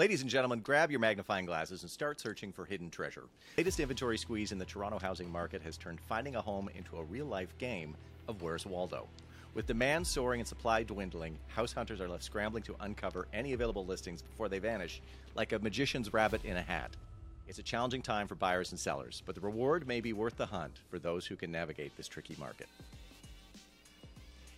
Ladies and gentlemen, grab your magnifying glasses and start searching for hidden treasure. Latest inventory squeeze in the Toronto housing market has turned finding a home into a real life game of Where's Waldo. With demand soaring and supply dwindling, house hunters are left scrambling to uncover any available listings before they vanish, like a magician's rabbit in a hat. It's a challenging time for buyers and sellers, but the reward may be worth the hunt for those who can navigate this tricky market.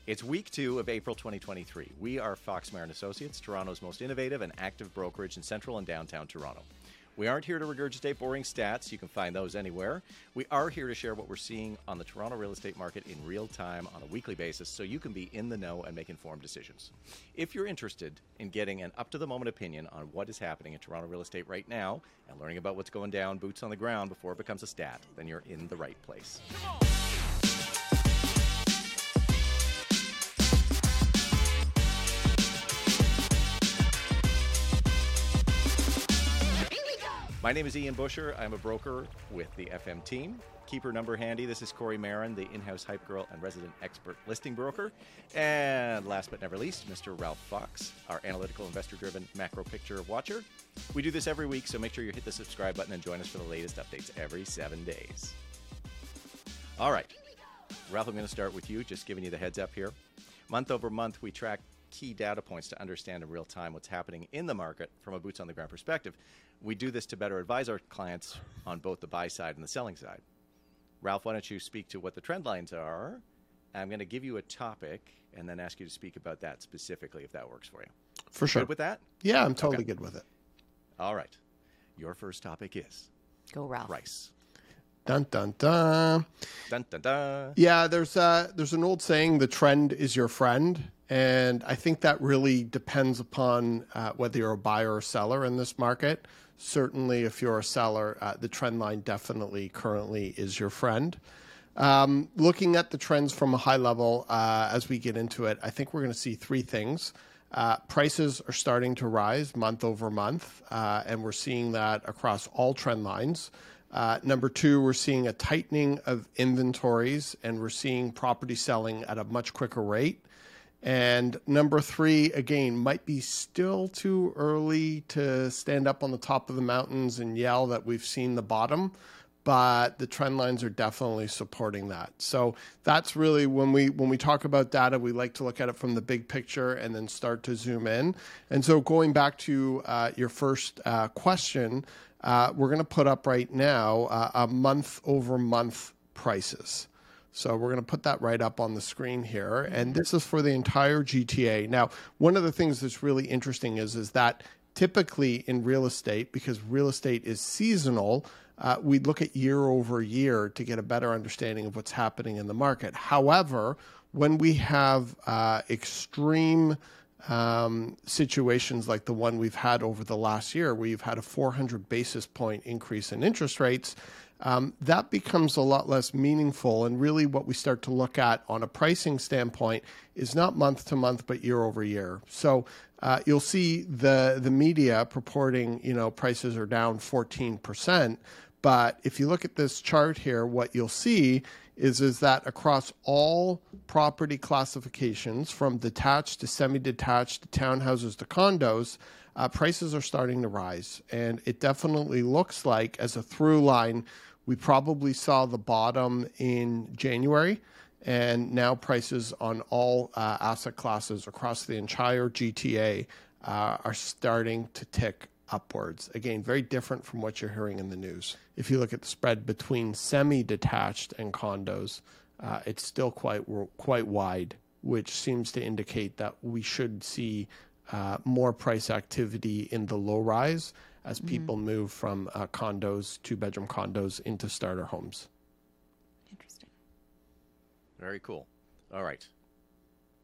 It's week two of April 2023. We are Fox Marin Associates, Toronto's most innovative and active brokerage in central and downtown Toronto. We aren't here to regurgitate boring stats. You can find those anywhere. We are here to share what we're seeing on the Toronto real estate market in real time on a weekly basis so you can be in the know and make informed decisions. If you're interested in getting an up to the moment opinion on what is happening in Toronto real estate right now and learning about what's going down boots on the ground before it becomes a stat, then you're in the right place. My name is Ian Busher. I'm a broker with the FM team. Keep her number handy. This is Corey Marin, the in house hype girl and resident expert listing broker. And last but never least, Mr. Ralph Fox, our analytical, investor driven macro picture watcher. We do this every week, so make sure you hit the subscribe button and join us for the latest updates every seven days. All right. Ralph, I'm going to start with you, just giving you the heads up here. Month over month, we track key data points to understand in real time what's happening in the market from a boots on the ground perspective. We do this to better advise our clients on both the buy side and the selling side. Ralph, why don't you speak to what the trend lines are? I'm going to give you a topic and then ask you to speak about that specifically if that works for you. For sure. Good with that? Yeah, I'm totally Okay. good with it. All right. Your first topic is Go, Ralph. price. Dun dun dun. Dun dun dun. Yeah, there's uh there's an old saying, the trend is your friend. And I think that really depends upon uh, whether you're a buyer or seller in this market. Certainly, if you're a seller, uh, the trend line definitely currently is your friend. Um, looking at the trends from a high level uh, as we get into it, I think we're going to see three things. Uh, prices are starting to rise month over month, uh, and we're seeing that across all trend lines. Uh, number two, we're seeing a tightening of inventories, and we're seeing property selling at a much quicker rate. And number three, again, might be still too early to stand up on the top of the mountains and yell that we've seen the bottom, but the trend lines are definitely supporting that. So that's really when we when we talk about data, we like to look at it from the big picture and then start to zoom in. And so going back to uh, your first uh, question, uh, we're going to put up right now uh, a month over month prices. So we're going to put that right up on the screen here, and this is for the entire GTA. Now, one of the things that's really interesting is is that typically in real estate, because real estate is seasonal, uh, we look at year over year to get a better understanding of what's happening in the market. However, when we have uh, extreme um, situations like the one we've had over the last year, where you've had a 400 basis point increase in interest rates, um, that becomes a lot less meaningful. And really, what we start to look at on a pricing standpoint is not month to month, but year over year. So uh, you'll see the the media purporting, you know, prices are down 14 percent. But if you look at this chart here, what you'll see is is that across all property classifications, from detached to semi-detached to townhouses to condos, uh, prices are starting to rise, and it definitely looks like, as a through line, we probably saw the bottom in January, and now prices on all uh, asset classes across the entire GTA uh, are starting to tick upwards. Again, very different from what you're hearing in the news. If you look at the spread between semi-detached and condos, uh, it's still quite quite wide, which seems to indicate that we should see uh, more price activity in the low rise as people move from uh, condos, two bedroom condos, into starter homes. Interesting. Very cool. All right.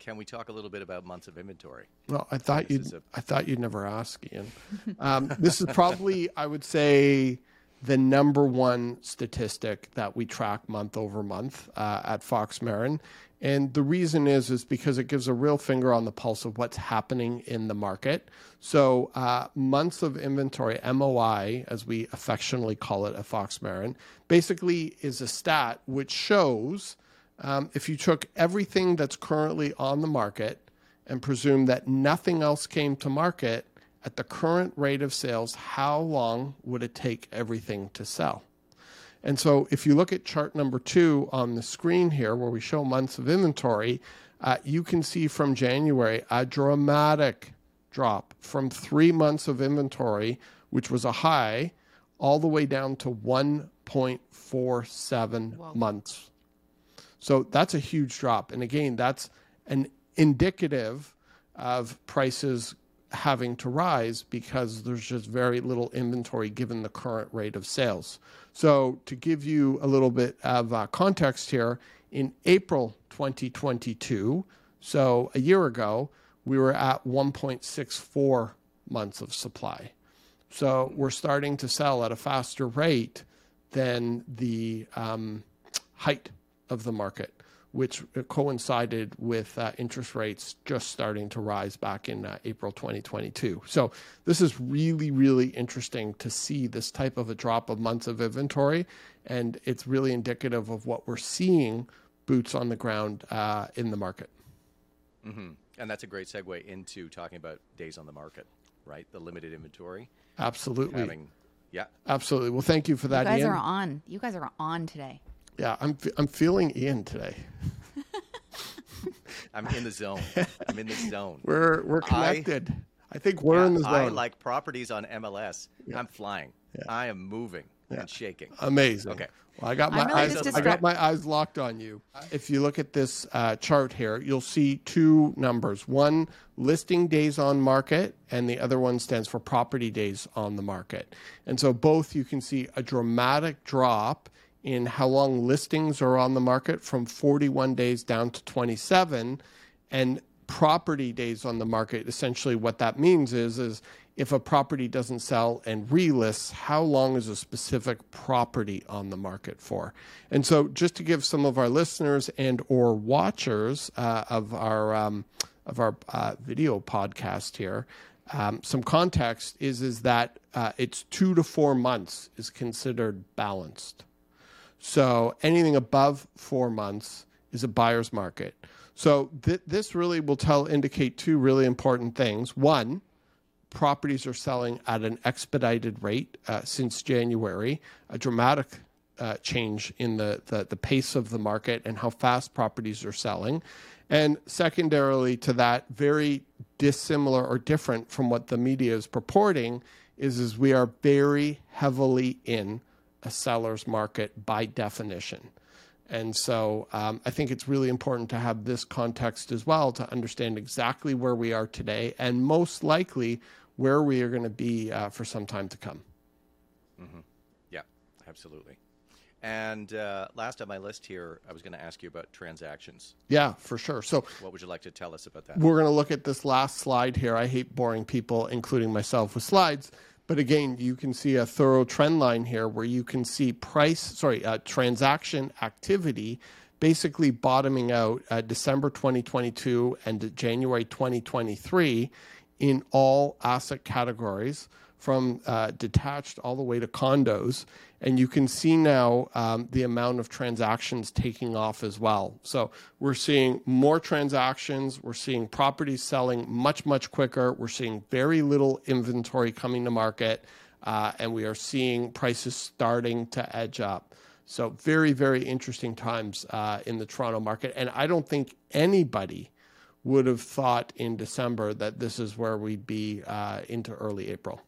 Can we talk a little bit about months of inventory? Well, I thought you'd is a- I thought you'd never ask, Ian. Um, this is probably, I would say, the number one statistic that we track month over month uh, at Fox Marin. And the reason is is because it gives a real finger on the pulse of what's happening in the market. So uh, months of inventory, MOI, as we affectionately call it at Fox Marin, basically is a stat which shows um, if you took everything that's currently on the market and presume that nothing else came to market at the current rate of sales, how long would it take everything to sell? And so if you look at chart number two on the screen here, where we show months of inventory, uh, you can see from January a dramatic drop from three months of inventory, which was a high, all the way down to 1.47 months. So that's a huge drop. And again, that's an indicative of prices having to rise because there's just very little inventory given the current rate of sales. So, to give you a little bit of uh, context here, in April 2022, so a year ago, we were at 1.64 months of supply. So, we're starting to sell at a faster rate than the um, height of the market which coincided with uh, interest rates just starting to rise back in uh, April 2022. So this is really, really interesting to see this type of a drop of months of inventory, and it's really indicative of what we're seeing boots on the ground uh, in the market. Mm-hmm. And that's a great segue into talking about days on the market, right? The limited inventory. Absolutely. Having, yeah. Absolutely. Well, thank you for that. You guys Ian. are on. You guys are on today. Yeah, I'm I'm feeling Ian today. I'm in the zone. I'm in the zone. We're we're connected. I, I think we're yeah, in the zone. I like properties on MLS. I'm flying. I am moving and shaking. Amazing. Okay. Well, I got my I'm really eyes. just I got my eyes locked on you. If you look at this uh, chart here, you'll see two numbers. One listing days on market, and the other one stands for property days on the market. And so both you can see a dramatic drop in how long listings are on the market from 41 days down to 27, and property days on the market. Essentially, what that means is is if a property doesn't sell and relists, how long is a specific property on the market for? And so, just to give some of our listeners and or watchers uh, of our um, of our uh, video podcast here. Um, some context is is that uh, it's two to four months is considered balanced. So anything above four months is a buyer's market. So th- this really will tell indicate two really important things. One, properties are selling at an expedited rate uh, since January, a dramatic uh, change in the, the the pace of the market and how fast properties are selling. And secondarily to that, very dissimilar or different from what the media is purporting, is, is we are very heavily in a seller's market by definition. And so um, I think it's really important to have this context as well to understand exactly where we are today and most likely where we are going to be uh, for some time to come. Yeah, absolutely. And uh, last on my list here, I was going to ask you about transactions. Yeah, for sure. So What would you like to tell us about that? we're going to look at this last slide here. I hate boring people, including myself, with slides. But again, you can see a thorough trend line here where you can see price, sorry, uh, transaction activity basically bottoming out December 2022 and January 2023 in all asset categories from uh, detached all the way to condos. And you can see now um, the amount of transactions taking off as well. So we're seeing more transactions. We're seeing properties selling much, much quicker. We're seeing very little inventory coming to market. Uh, and we are seeing prices starting to edge up. So very, very interesting times uh, in the Toronto market. And I don't think anybody would have thought in December that this is where we'd be uh, into early April.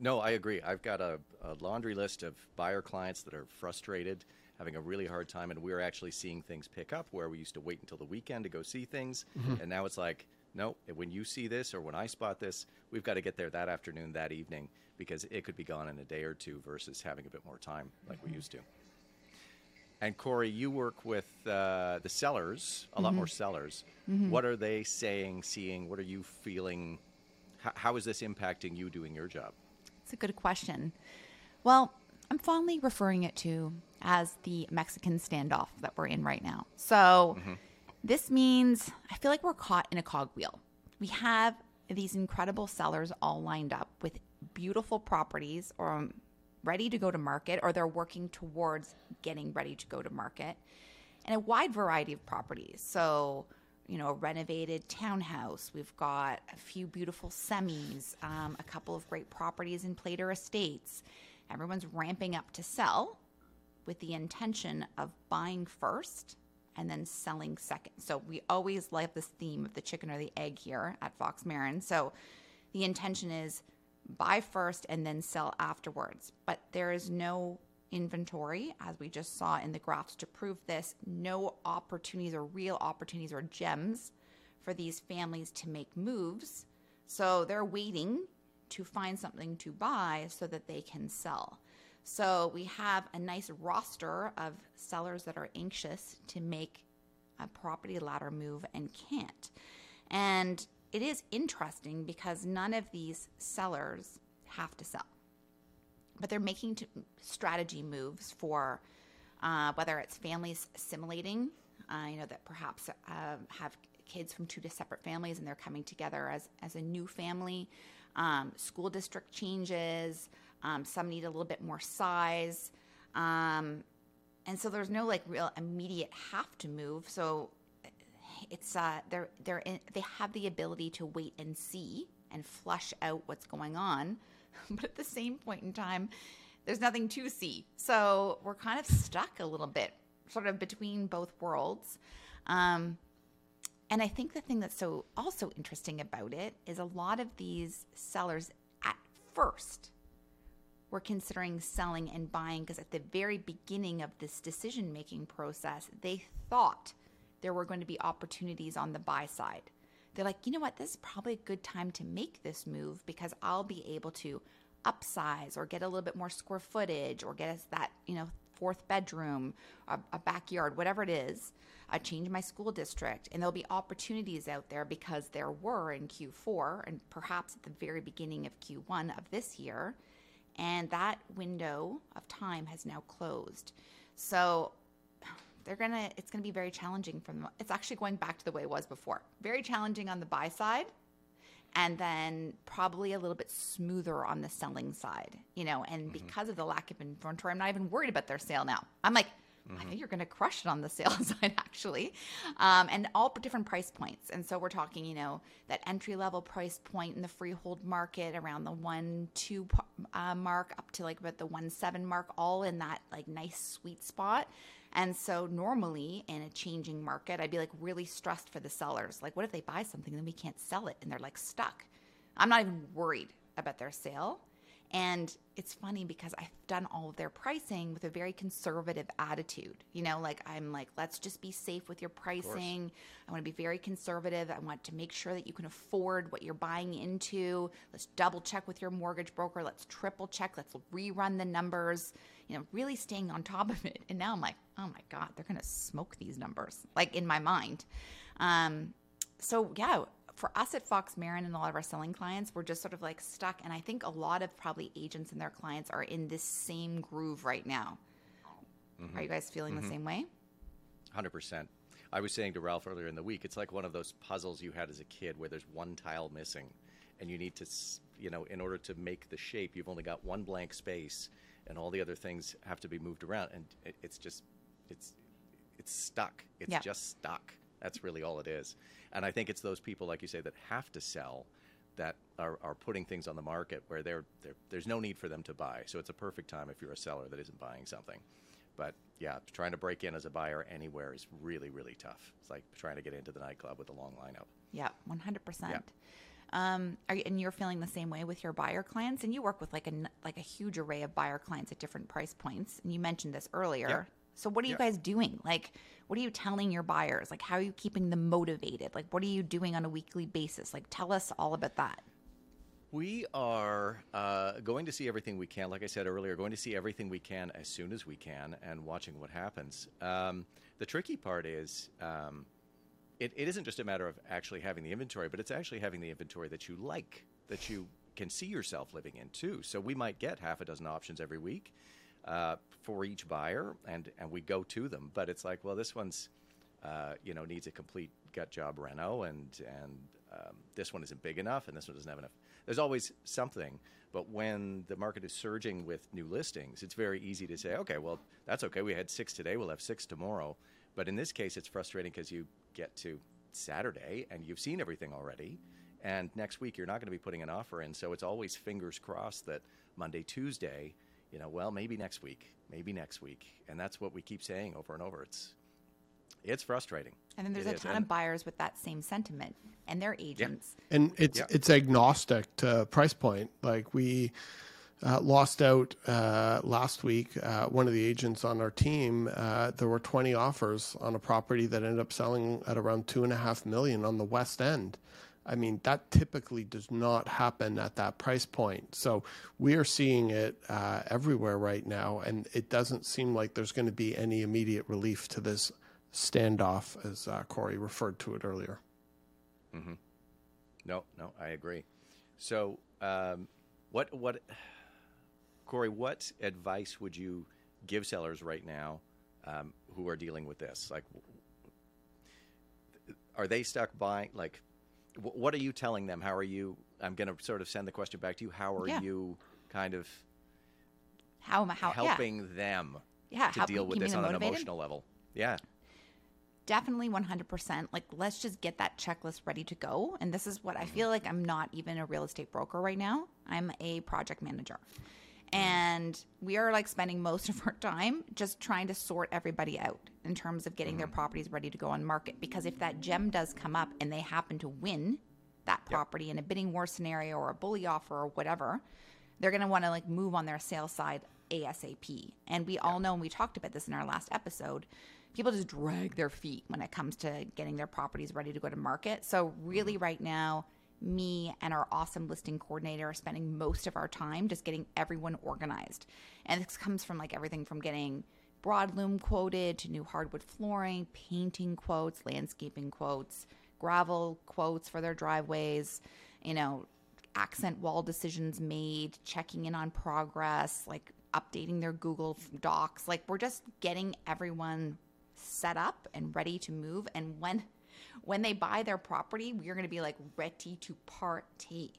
No, I agree. I've got a, a laundry list of buyer clients that are frustrated, having a really hard time, and we're actually seeing things pick up where we used to wait until the weekend to go see things, mm-hmm. and now it's like, no, when you see this or when I spot this, we've got to get there that afternoon, that evening, because it could be gone in a day or two versus having a bit more time like we mm-hmm. used to. And Corey, you work with uh, the sellers, a lot mm-hmm. more sellers. What are they saying, seeing? What are you feeling? H- how is this impacting you doing your job? It's a good question. Well, I'm fondly referring it to as the Mexican standoff that we're in right now. So, this means I feel like we're caught in a cogwheel. We have these incredible sellers all lined up with beautiful properties or um, ready to go to market, or they're working towards getting ready to go to market, and a wide variety of properties. So, you know, a renovated townhouse. We've got a few beautiful semis, um, a couple of great properties in Playter Estates. Everyone's ramping up to sell with the intention of buying first and then selling second. So we always like this theme of the chicken or the egg here at Fox Marin. So the intention is buy first and then sell afterwards. But there is no inventory, as we just saw in the graphs to prove this, no opportunities or real opportunities or gems for these families to make moves. So they're waiting to find something to buy so that they can sell. So we have a nice roster of sellers that are anxious to make a property ladder move and can't. And it is interesting because none of these sellers have to sell, but they're making t- strategy moves for uh, whether it's families assimilating, uh, you know, that perhaps uh, have kids from two to separate families and they're coming together as, as a new family, um, school district changes. Um, some need a little bit more size. Um, and so there's no like real immediate have to move. So it's uh, they're they're in, they have the ability to wait and see and flush out what's going on, but at the same point in time, there's nothing to see. So we're kind of stuck a little bit, sort of between both worlds. Um, and I think the thing that's so also interesting about it is a lot of these sellers at first were considering selling and buying because at the very beginning of this decision making process, they thought there were going to be opportunities on the buy side. They're like, you know what, this is probably a good time to make this move because I'll be able to upsize or get a little bit more square footage or get us that, you know, fourth bedroom, a, a backyard, whatever it is. I change my school district, and there'll be opportunities out there because there were in Q4 and perhaps at the very beginning of Q1 of this year and that window of time has now closed. So they're gonna it's gonna be very challenging for them. It's actually going back to the way it was before. Very challenging on the buy side, and then probably a little bit smoother on the selling side. You know, and mm-hmm. because of the lack of inventory, I'm not even worried about their sale now. I'm like, Mm-hmm. I think you're to crush it on the sales side, actually, um, and all different price points. And so we're talking, you know, that entry level price point in the freehold market around the one two uh, mark up to like about the one seven mark, all in that like nice sweet spot. And so normally in a changing market, I'd be like really stressed for the sellers. Like, what if they buy something and then we can't sell it and they're like stuck? I'm not even worried about their sale and it's funny because I've done all of their pricing with a very conservative attitude. You know, like I'm like, let's just be safe with your pricing. I want to be very conservative. I want to make sure that you can afford what you're buying into. Let's double check with your mortgage broker. Let's triple check. Let's rerun the numbers. You know, really staying on top of it. And now I'm like, oh my God, they're going to smoke these numbers, like in my mind. Um, so yeah, for us at Fox Marin and a lot of our selling clients, we're just sort of like stuck. And I think a lot of probably agents and their clients are in this same groove right now. Mm-hmm. Are you guys feeling mm-hmm. the same way? 100%. I was saying to Ralph earlier in the week, it's like one of those puzzles you had as a kid where there's one tile missing and you need to, you know, in order to make the shape, you've only got one blank space and all the other things have to be moved around. And it's just, it's, it's stuck. It's yeah. just stuck. That's really all it is. And I think it's those people, like you say, that have to sell that are, are putting things on the market where they're, they're, there's no need for them to buy. So it's a perfect time if you're a seller that isn't buying something. But yeah, trying to break in as a buyer anywhere is really, really tough. It's like trying to get into the nightclub with a long lineup. Yeah, 100%. Yeah. Um, you, and you're feeling the same way with your buyer clients, and you work with like a like a huge array of buyer clients at different price points. And you mentioned this earlier. Yeah. So what are you guys doing? Like, what are you telling your buyers? Like, how are you keeping them motivated? Like, what are you doing on a weekly basis? Like, tell us all about that. We are uh, going to see everything we can. Like I said earlier, going to see everything we can as soon as we can and watching what happens. Um, the tricky part is um, it, it isn't just a matter of actually having the inventory, but it's actually having the inventory that you like, that you can see yourself living in too. So we might get half a dozen options every week uh, for each buyer, and and we go to them. But it's like, well, this one's uh, you know needs a complete gut job reno, and and um, this one isn't big enough, and this one doesn't have enough. There's always something. But when the market is surging with new listings, it's very easy to say, okay, well, that's okay. We had six today. We'll have six tomorrow. But in this case, it's frustrating because you get to Saturday and you've seen everything already. And next week you're not going to be putting an offer in. So it's always fingers crossed that Monday, Tuesday, you know, well, maybe next week, maybe next week. And that's what we keep saying over and over. It's it's frustrating. And then there's It a is. ton And- of buyers with that same sentiment and their agents. and it's Yeah. it's agnostic to price point. Like we uh, lost out uh, last week. Uh, one of the agents on our team, uh, there were 20 offers on a property that ended up selling at around two and a half million on the west end. I mean, that typically does not happen at that price point. So we are seeing it uh, everywhere right now, and it doesn't seem like there's going to be any immediate relief to this standoff, as uh, Corey referred to it earlier. No, no, I agree. So, um, what, what, Corey, what advice would you give sellers right now um, who are dealing with this? Like, are they stuck buying? Like, wh- what are you telling them? How are you? I'm going to sort of send the question back to you. How are Yeah. you kind of How, how yeah. helping them Yeah, to how- deal with this on an emotional level? Yeah. definitely 100% like let's just get that checklist ready to go and this is what i mm-hmm. feel like i'm not even a real estate broker right now i'm a project manager and we are like spending most of our time just trying to sort everybody out in terms of getting their mm. properties ready to go on market. Because if that gem does come up and they happen to win that property in a bidding war scenario or a bully offer or whatever they're going to want to like move on their sales side ASAP. And we all know, and we talked about this in our last episode, people just drag their feet when it comes to getting their properties ready to go to market. So, really, mm. right now, me and our awesome listing coordinator are spending most of our time just getting everyone organized. And this comes from like everything from getting broadloom quoted to new hardwood flooring, painting quotes, landscaping quotes, gravel quotes for their driveways, you know, accent wall decisions made, checking in on progress, like updating their Google Docs. Like we're just getting everyone set up and ready to move. And when when they buy their property, we're going to be like ready to party.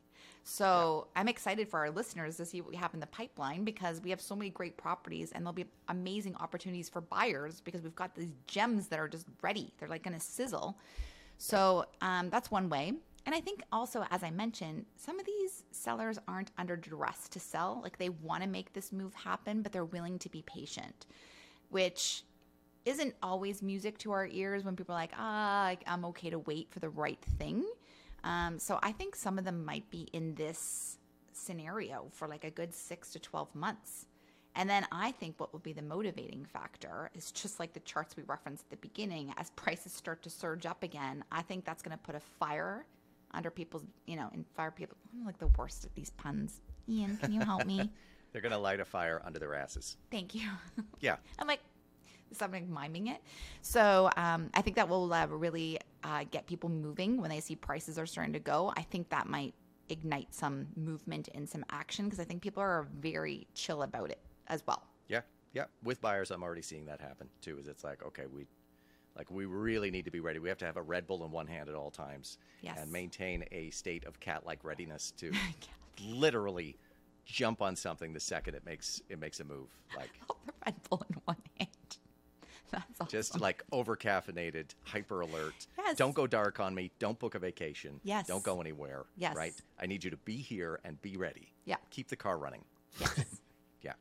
So I'm excited for our listeners to see what we have in the pipeline because we have so many great properties and there'll be amazing opportunities for buyers because we've got these gems that are just ready. They're like going to sizzle. So um, that's one way. And I think also, as I mentioned, some of these sellers aren't under duress to sell. Like they want to make this move happen, but they're willing to be patient, which isn't always music to our ears when people are like, ah, I'm okay to wait for the right thing. Um, so I think some of them might be in this scenario for like a good six to 12 months. And then I think what will be the motivating factor is just like the charts we referenced at the beginning, as prices start to surge up again, I think that's going to put a fire under people's, you know, and fire people. I'm like the worst at these puns. Ian, can you help me? They're going to light a fire under their asses. Thank you. Yeah. I'm like, something miming it. So um, I think that will uh, really uh, get people moving when they see prices are starting to go. I think that might ignite some movement and some action because I think people are very chill about it as well. Yeah, yeah. With buyers, I'm already seeing that happen too. Is it's like, okay, we, like, we really need to be ready. We have to have a Red Bull in one hand at all times, Yes. and maintain a state of cat-like readiness to literally jump on something the second it makes it makes a move. Like, Hold the Red Bull in one hand. Awesome. just like over caffeinated, hyper alert. Yes. Don't go dark on me. Don't book a vacation. Yes. Don't go anywhere. Yes. Right. I need you to be here and be ready. Yeah. Keep the car running. Yes. Yeah.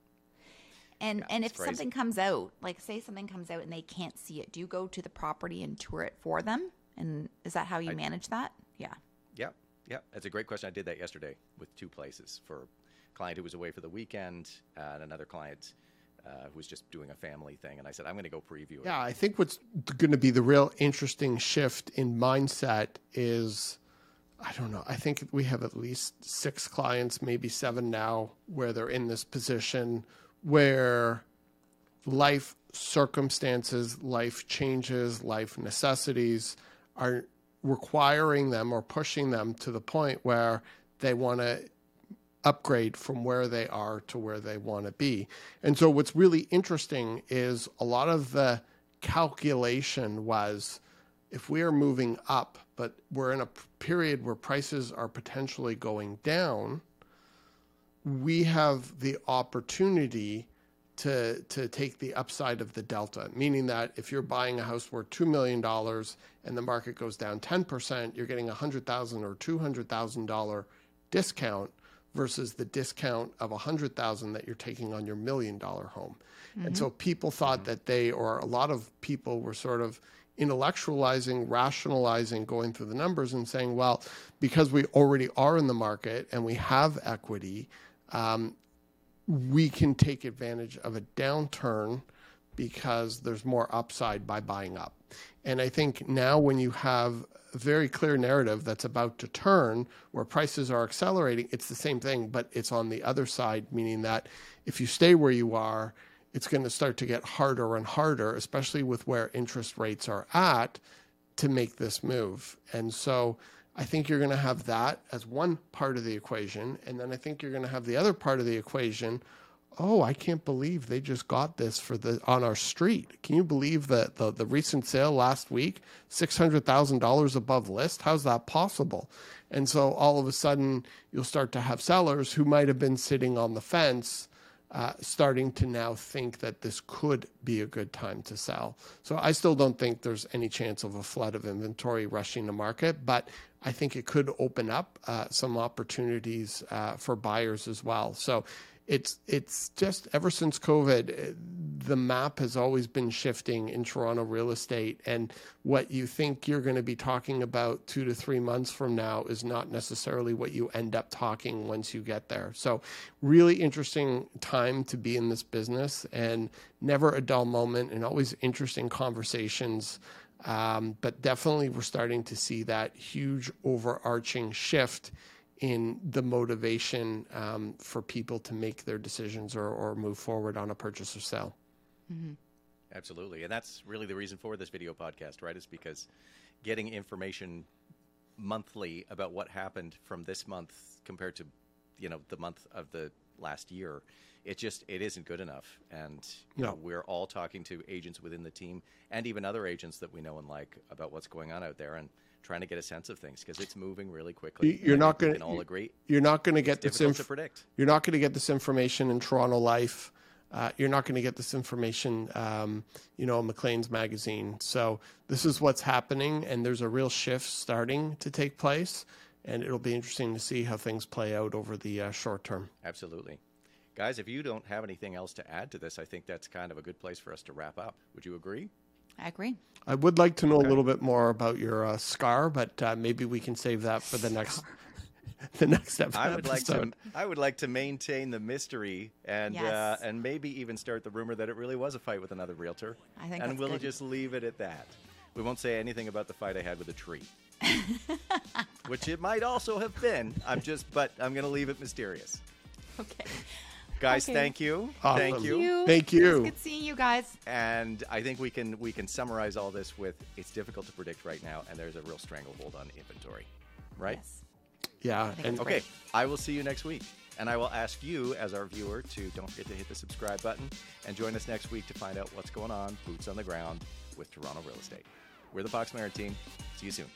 And Yeah, and if crazy. something comes out, like say something comes out and they can't see it, do you go to the property and tour it for them? And is that how you manage that? Yeah. Yeah, yeah, that's a great question. I did that yesterday with two places for a client who was away for the weekend uh, and another client uh, who was just doing a family thing. And I said, I'm going to go preview it. Yeah, I think what's going to be the real interesting shift in mindset is I don't know. I think we have at least six clients, maybe seven now, where they're in this position where life circumstances, life changes, life necessities are requiring them or pushing them to the point where they want to upgrade from where they are to where they want to be. And so what's really interesting is a lot of the calculation was if we are moving up, but we're in a period where prices are potentially going down, we have the opportunity to to take the upside of the delta, meaning that if you're buying a house worth two million dollars and the market goes down ten percent, you're getting a hundred thousand or two hundred thousand dollar discount versus the discount of a hundred thousand that you're taking on your million dollar home. And so people thought that they, or a lot of people were sort of intellectualizing, rationalizing, going through the numbers and saying, well, because we already are in the market and we have equity, um, we can take advantage of a downturn because there's more upside by buying up. And I think now when you have very clear narrative that's about to turn where prices are accelerating, it's the same thing, but it's on the other side, meaning that if you stay where you are, it's going to start to get harder and harder, especially with where interest rates are at, to make this move. And so I think you're going to have that as one part of the equation. And then I think you're going to have the other part of the equation. Oh, I can't believe they just got this for the on our street. Can you believe that the, the recent sale last week, six hundred thousand dollars above list? How's that possible? And so all of a sudden you'll start to have sellers who might have been sitting on the fence uh, starting to now think that this could be a good time to sell. So I still don't think there's any chance of a flood of inventory rushing the market, but I think it could open up uh, some opportunities uh, for buyers as well. So it's it's just ever since COVID, the map has always been shifting in Toronto real estate, and what you think you're going to be talking about two to three months from now is not necessarily what you end up talking once you get there. So, really interesting time to be in this business, and never a dull moment, and always interesting conversations. Um, but definitely, we're starting to see that huge overarching shift in the motivation um, for people to make their decisions or, or move forward on a purchase or sale. Absolutely. And that's really the reason for this video podcast, right? Is because getting information monthly about what happened from this month compared to, you know, the month of the last year, it just it isn't good enough. And you No. know, we're all talking to agents within the team and even other agents that we know and like about what's going on out there and trying to get a sense of things because it's moving really quickly. You- You're not going can all agree. You're not going to get this Difficult to predict. You're not going to get this information in Toronto Life. Uh, you're not going to get this information, um, you know, in Maclean's magazine. So this is what's happening, and there's a real shift starting to take place, and it'll be interesting to see how things play out over the uh, short term. Absolutely. Guys, if you don't have anything else to add to this, I think that's kind of a good place for us to wrap up. Would you agree? I agree. I would like to know a little bit more about your uh, scar, but uh, maybe we can save that for the next the next ep- I would like to episode. I would like to maintain the mystery and uh, and maybe even start the rumor that it really was a fight with another realtor. I think and we'll good. just leave it at that. We won't say anything about the fight I had with a tree. Which it might also have been. I'm just but I'm going to leave it mysterious. Okay. Guys, Okay. thank you. Awesome. Thank you. Thank It was you. good seeing you guys. And I think we can we can summarize all this with it's difficult to predict right now and there's a real stranglehold on inventory. Right? Yes. Yeah, think and Okay, Great. I will see you next week. And I will ask you, as our viewer, to don't forget to hit the subscribe button and join us next week to find out what's going on, boots on the ground, with Toronto Real Estate. We're the Fox Marin team. See you soon.